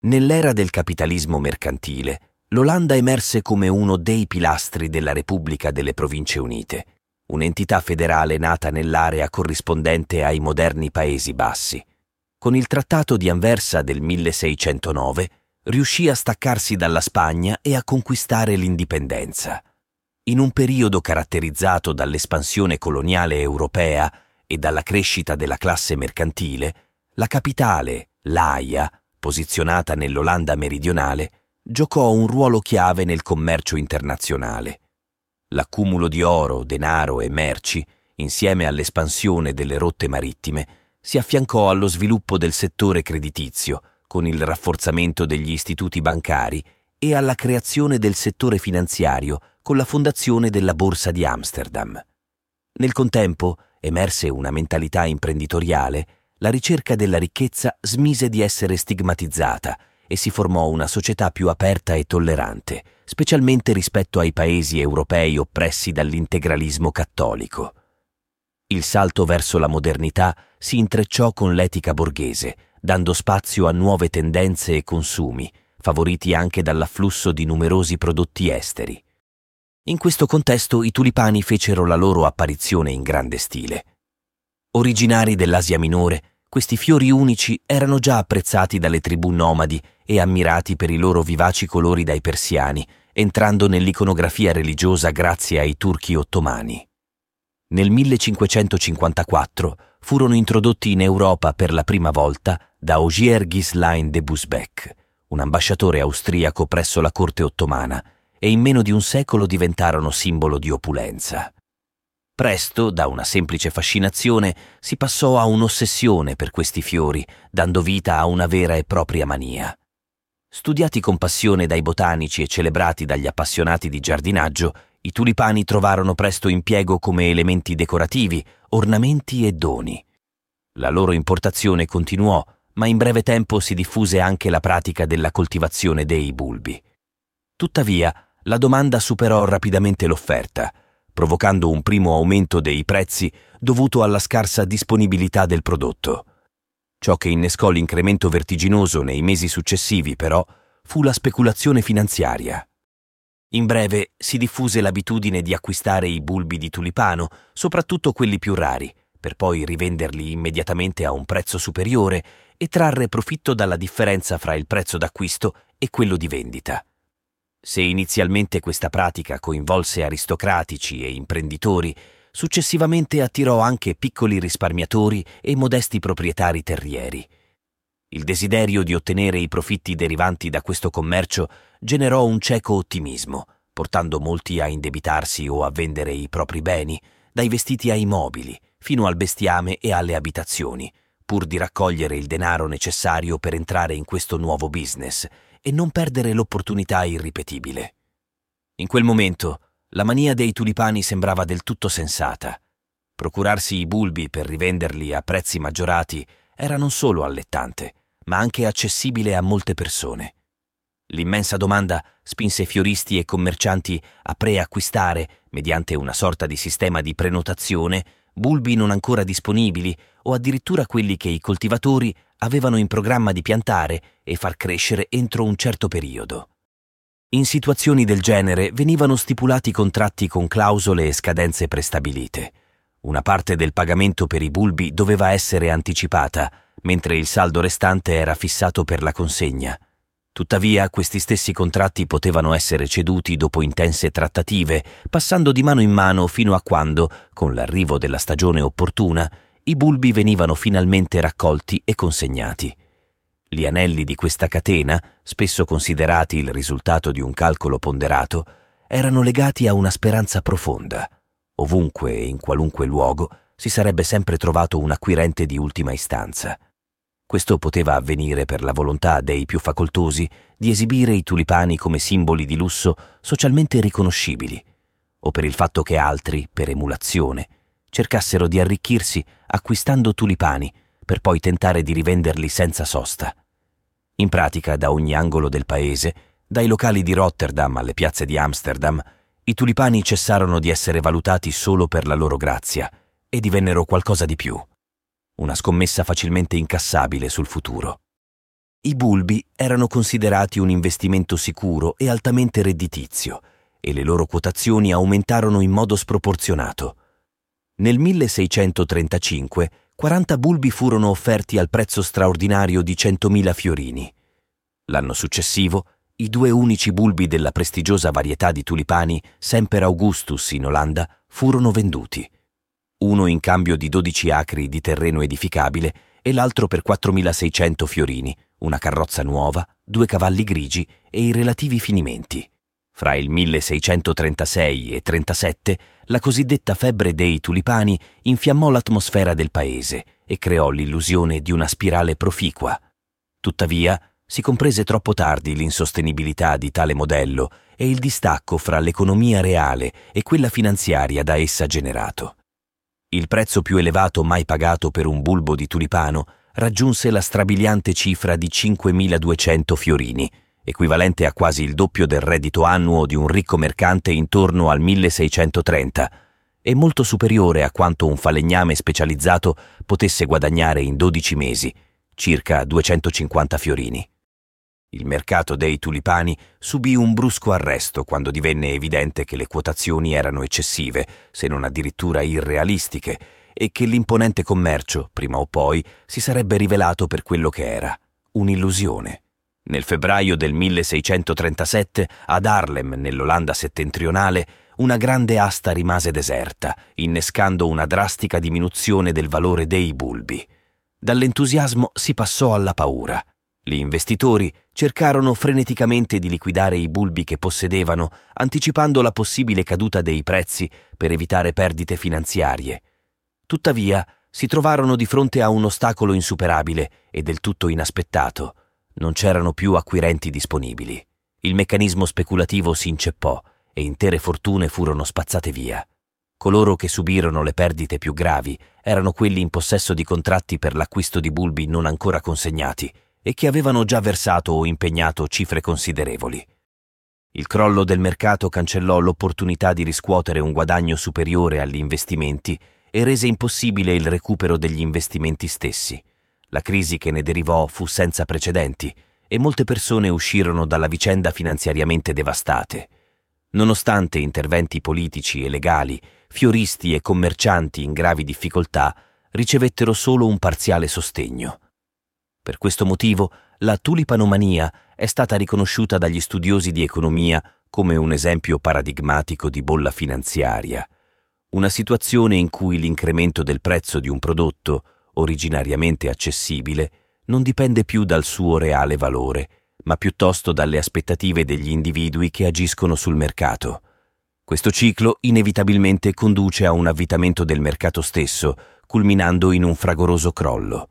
Nell'era del capitalismo mercantile, l'Olanda emerse come uno dei pilastri della Repubblica delle Province Unite, un'entità federale nata nell'area corrispondente ai moderni Paesi Bassi. Con il Trattato di Anversa del 1609 riuscì a staccarsi dalla Spagna e a conquistare l'indipendenza. In un periodo caratterizzato dall'espansione coloniale europea e dalla crescita della classe mercantile, la capitale, l'Aia, posizionata nell'Olanda meridionale, giocò un ruolo chiave nel commercio internazionale. L'accumulo di oro, denaro e merci, insieme all'espansione delle rotte marittime, si affiancò allo sviluppo del settore creditizio, con il rafforzamento degli istituti bancari e alla creazione del settore finanziario con la fondazione della Borsa di Amsterdam. Nel contempo emerse una mentalità imprenditoriale, la ricerca della ricchezza smise di essere stigmatizzata e si formò una società più aperta e tollerante, specialmente rispetto ai paesi europei oppressi dall'integralismo cattolico. Il salto verso la modernità si intrecciò con l'etica borghese, dando spazio a nuove tendenze e consumi, favoriti anche dall'afflusso di numerosi prodotti esteri. In questo contesto i tulipani fecero la loro apparizione in grande stile. Originari dell'Asia minore, questi fiori unici erano già apprezzati dalle tribù nomadi e ammirati per i loro vivaci colori dai persiani, entrando nell'iconografia religiosa grazie ai turchi ottomani. Nel 1554 furono introdotti in Europa per la prima volta da Ogier Ghislain de Busbeck, un ambasciatore austriaco presso la corte ottomana, e in meno di un secolo diventarono simbolo di opulenza. Presto, da una semplice fascinazione, si passò a un'ossessione per questi fiori, dando vita a una vera e propria mania. Studiati con passione dai botanici e celebrati dagli appassionati di giardinaggio, i tulipani trovarono presto impiego come elementi decorativi, ornamenti e doni. La loro importazione continuò, ma in breve tempo si diffuse anche la pratica della coltivazione dei bulbi. Tuttavia, la domanda superò rapidamente l'offerta, provocando un primo aumento dei prezzi dovuto alla scarsa disponibilità del prodotto. Ciò che innescò l'incremento vertiginoso nei mesi successivi, però, fu la speculazione finanziaria. In breve si diffuse l'abitudine di acquistare i bulbi di tulipano, soprattutto quelli più rari, per poi rivenderli immediatamente a un prezzo superiore e trarre profitto dalla differenza fra il prezzo d'acquisto e quello di vendita. Se inizialmente questa pratica coinvolse aristocratici e imprenditori, successivamente attirò anche piccoli risparmiatori e modesti proprietari terrieri. Il desiderio di ottenere i profitti derivanti da questo commercio generò un cieco ottimismo, portando molti a indebitarsi o a vendere i propri beni, dai vestiti ai mobili, fino al bestiame e alle abitazioni, pur di raccogliere il denaro necessario per entrare in questo nuovo business e non perdere l'opportunità irripetibile. In quel momento la mania dei tulipani sembrava del tutto sensata. Procurarsi i bulbi per rivenderli a prezzi maggiorati era non solo allettante, ma anche accessibile a molte persone. L'immensa domanda spinse fioristi e commercianti a preacquistare, mediante una sorta di sistema di prenotazione, bulbi non ancora disponibili o addirittura quelli che i coltivatori avevano in programma di piantare e far crescere entro un certo periodo. In situazioni del genere venivano stipulati contratti con clausole e scadenze prestabilite. Una parte del pagamento per i bulbi doveva essere anticipata, mentre il saldo restante era fissato per la consegna. Tuttavia, questi stessi contratti potevano essere ceduti dopo intense trattative, passando di mano in mano fino a quando, con l'arrivo della stagione opportuna, i bulbi venivano finalmente raccolti e consegnati. Gli anelli di questa catena, spesso considerati il risultato di un calcolo ponderato, erano legati a una speranza profonda. Ovunque e in qualunque luogo si sarebbe sempre trovato un acquirente di ultima istanza. Questo poteva avvenire per la volontà dei più facoltosi di esibire i tulipani come simboli di lusso socialmente riconoscibili, o per il fatto che altri, per emulazione, cercassero di arricchirsi acquistando tulipani per poi tentare di rivenderli senza sosta. In pratica, da ogni angolo del paese, dai locali di Rotterdam alle piazze di Amsterdam, i tulipani cessarono di essere valutati solo per la loro grazia e divennero qualcosa di più una scommessa facilmente incassabile sul futuro. I bulbi erano considerati un investimento sicuro e altamente redditizio e le loro quotazioni aumentarono in modo sproporzionato. Nel 1635 40 bulbi furono offerti al prezzo straordinario di 100.000 fiorini. L'anno successivo, i due unici bulbi della prestigiosa varietà di tulipani Semper Augustus in Olanda furono venduti. Uno in cambio di 12 acri di terreno edificabile e l'altro per 4.600 fiorini, una carrozza nuova, due cavalli grigi e i relativi finimenti. Fra il 1636 e 37 la cosiddetta febbre dei tulipani infiammò l'atmosfera del paese e creò l'illusione di una spirale proficua. Tuttavia, si comprese troppo tardi l'insostenibilità di tale modello e il distacco fra l'economia reale e quella finanziaria da essa generato. Il prezzo più elevato mai pagato per un bulbo di tulipano raggiunse la strabiliante cifra di 5.200 fiorini, equivalente a quasi il doppio del reddito annuo di un ricco mercante intorno al 1630, e molto superiore a quanto un falegname specializzato potesse guadagnare in 12 mesi, circa 250 fiorini. Il mercato dei tulipani subì un brusco arresto quando divenne evidente che le quotazioni erano eccessive, se non addirittura irrealistiche, e che l'imponente commercio, prima o poi, si sarebbe rivelato per quello che era, un'illusione. Nel febbraio del 1637, ad Harlem, nell'Olanda settentrionale, una grande asta rimase deserta, innescando una drastica diminuzione del valore dei bulbi. Dall'entusiasmo si passò alla paura. Gli investitori cercarono freneticamente di liquidare i bulbi che possedevano, anticipando la possibile caduta dei prezzi per evitare perdite finanziarie. Tuttavia, si trovarono di fronte a un ostacolo insuperabile e del tutto inaspettato non c'erano più acquirenti disponibili. Il meccanismo speculativo si inceppò e intere fortune furono spazzate via. Coloro che subirono le perdite più gravi erano quelli in possesso di contratti per l'acquisto di bulbi non ancora consegnati e che avevano già versato o impegnato cifre considerevoli. Il crollo del mercato cancellò l'opportunità di riscuotere un guadagno superiore agli investimenti e rese impossibile il recupero degli investimenti stessi. La crisi che ne derivò fu senza precedenti e molte persone uscirono dalla vicenda finanziariamente devastate. Nonostante interventi politici e legali, fioristi e commercianti in gravi difficoltà ricevettero solo un parziale sostegno. Per questo motivo la tulipanomania è stata riconosciuta dagli studiosi di economia come un esempio paradigmatico di bolla finanziaria, una situazione in cui l'incremento del prezzo di un prodotto originariamente accessibile, non dipende più dal suo reale valore, ma piuttosto dalle aspettative degli individui che agiscono sul mercato. Questo ciclo inevitabilmente conduce a un avvitamento del mercato stesso, culminando in un fragoroso crollo.